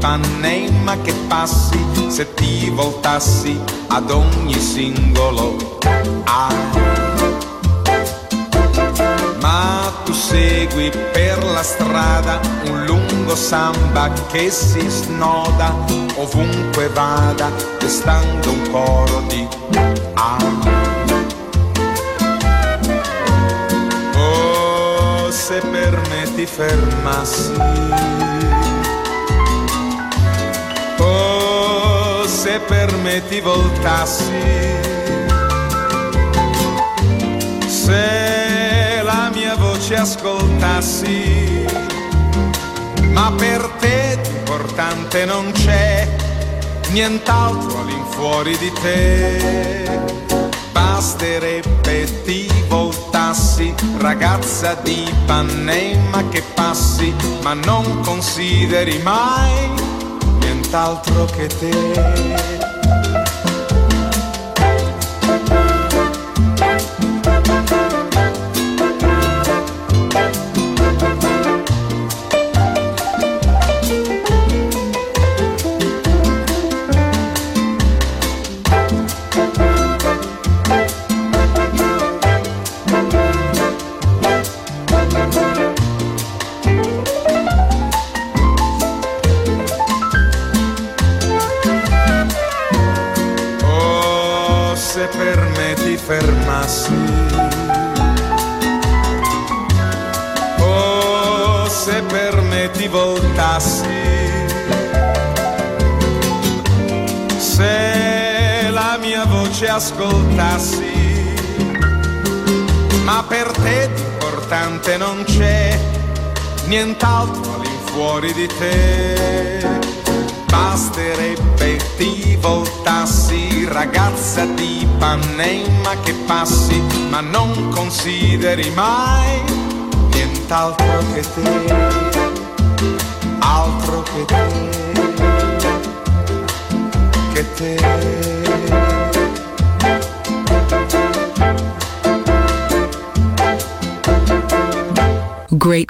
Di Panema che passi, se ti voltassi ad ogni singolo ah. Ma tu segui per la strada un lungo samba che si snoda ovunque vada, destando un coro di ah. Oh, se per me ti fermassi. Se per me ti voltassi. Se la mia voce ascoltassi. Ma per te di importante non c'è nient'altro all'infuori di te. Basterebbe ti voltassi, ragazza di Panema che passi, ma non consideri mai nient'altro che te. Nient'altro all'infuori di te. Basterebbe ti voltassi, ragazza di Panema che passi, ma non consideri mai nient'altro che te, altro che te, che te.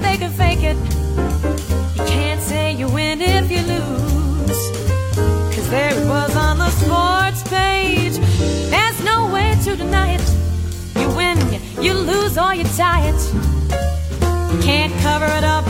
they can fake it. You can't say you win if you lose. Cause there it was on the sports page. There's no way to deny it. You win, you lose, or you tie it. You can't cover it up.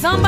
Somebody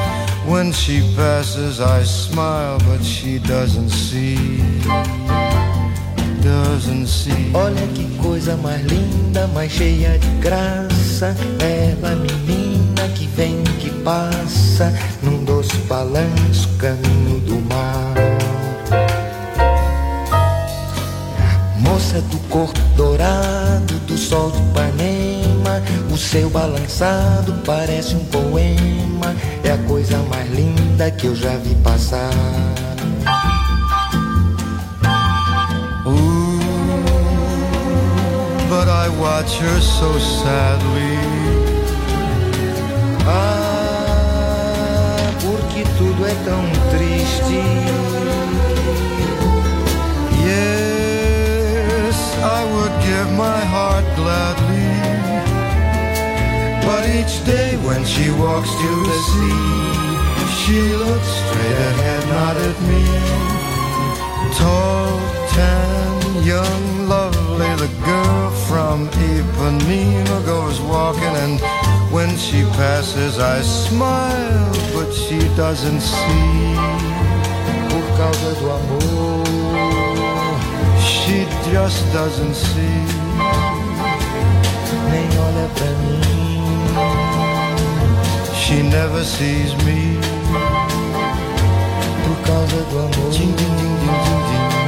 when she passes, I smile, but she doesn't see. Doesn't see. Olha que coisa mais linda, mais cheia de graça. Ela, menina que vem, que passa, num doce balanço, caminho do mar. Moça do corpo dourado, do sol de Ipanema, o seu balançado parece um poema. É a coisa mais linda que eu já vi passar. but I watch her so sadly. Ah, porque tudo é tão triste. Yes, I would give my heart gladly. But each day when she walks to the sea, she looks straight ahead, not at me. Tall, tan, young, lovely, the girl from Ipanema goes walking, and when she passes, I smile, but she doesn't see. Por causa do amor, She just doesn't see. nem olha pra mim. She never sees me. Por causa do amor.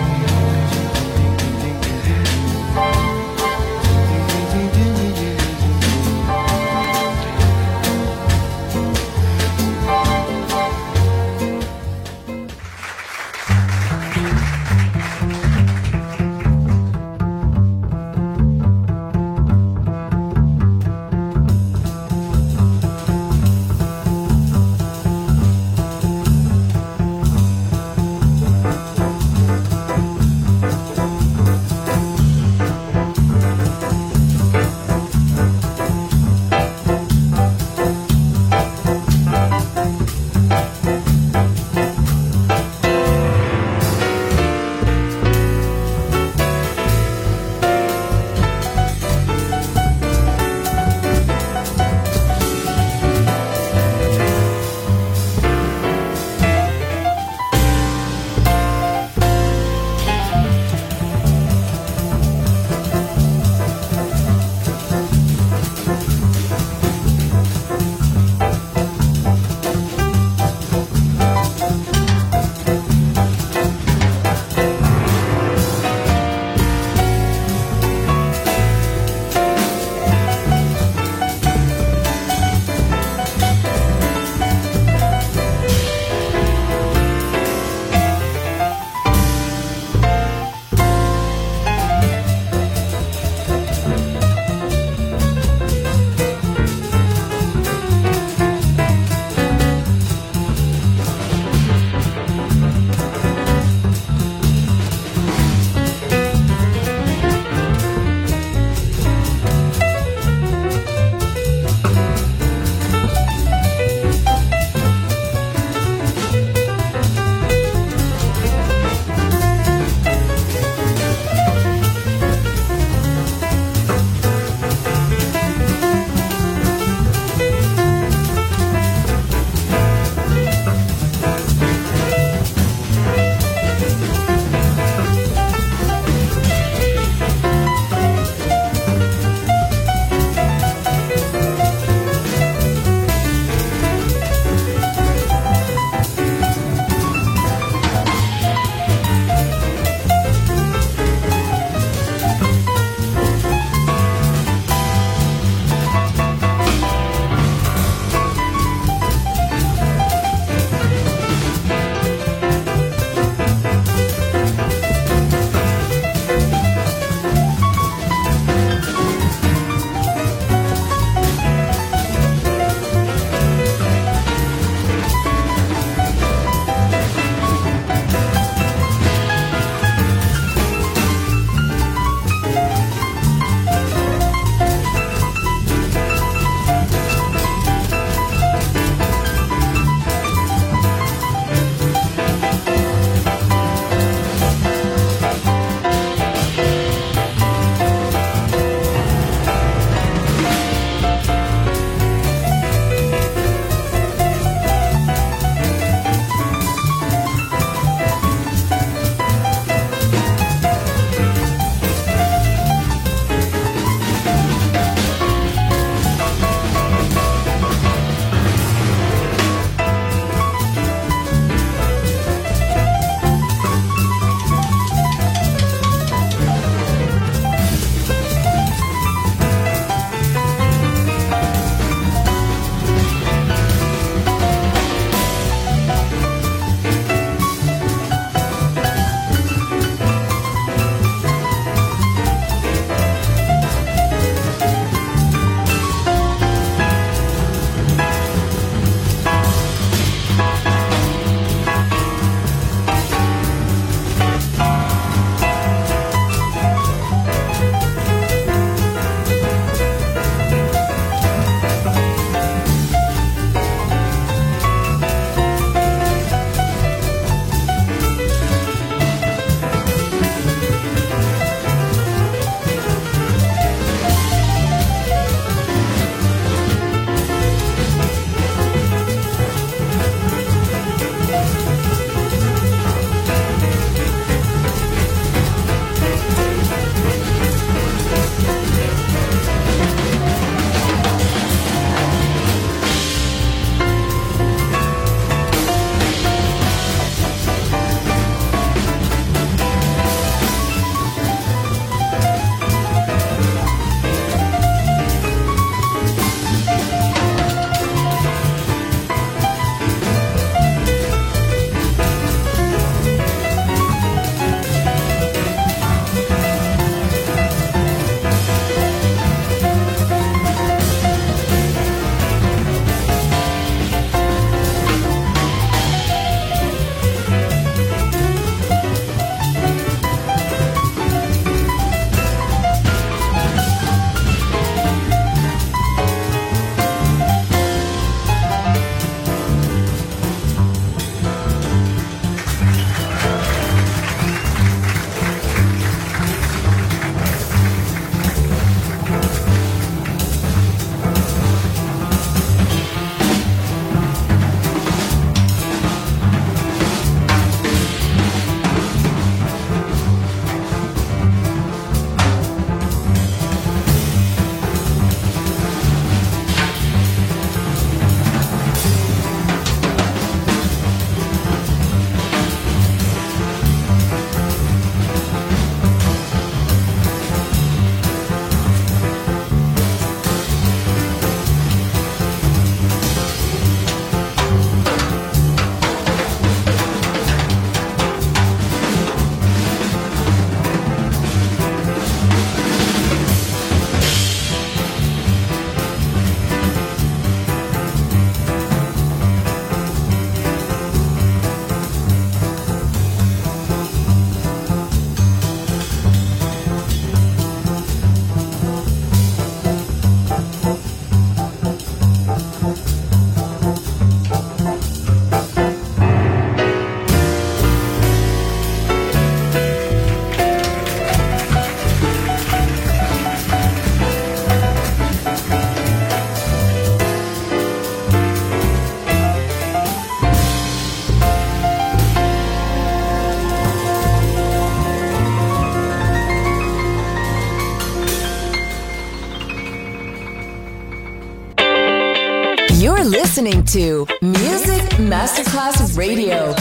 To Music Masterclass Radio.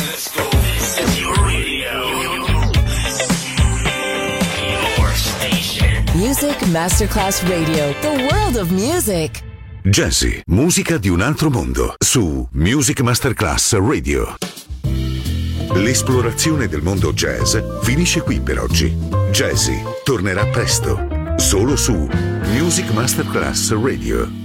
Music Masterclass Radio. The world of music. Jazzy, musica di un altro mondo, su Music Masterclass Radio. L'esplorazione del mondo jazz finisce qui per oggi. Jazzy tornerà presto, solo su Music Masterclass Radio.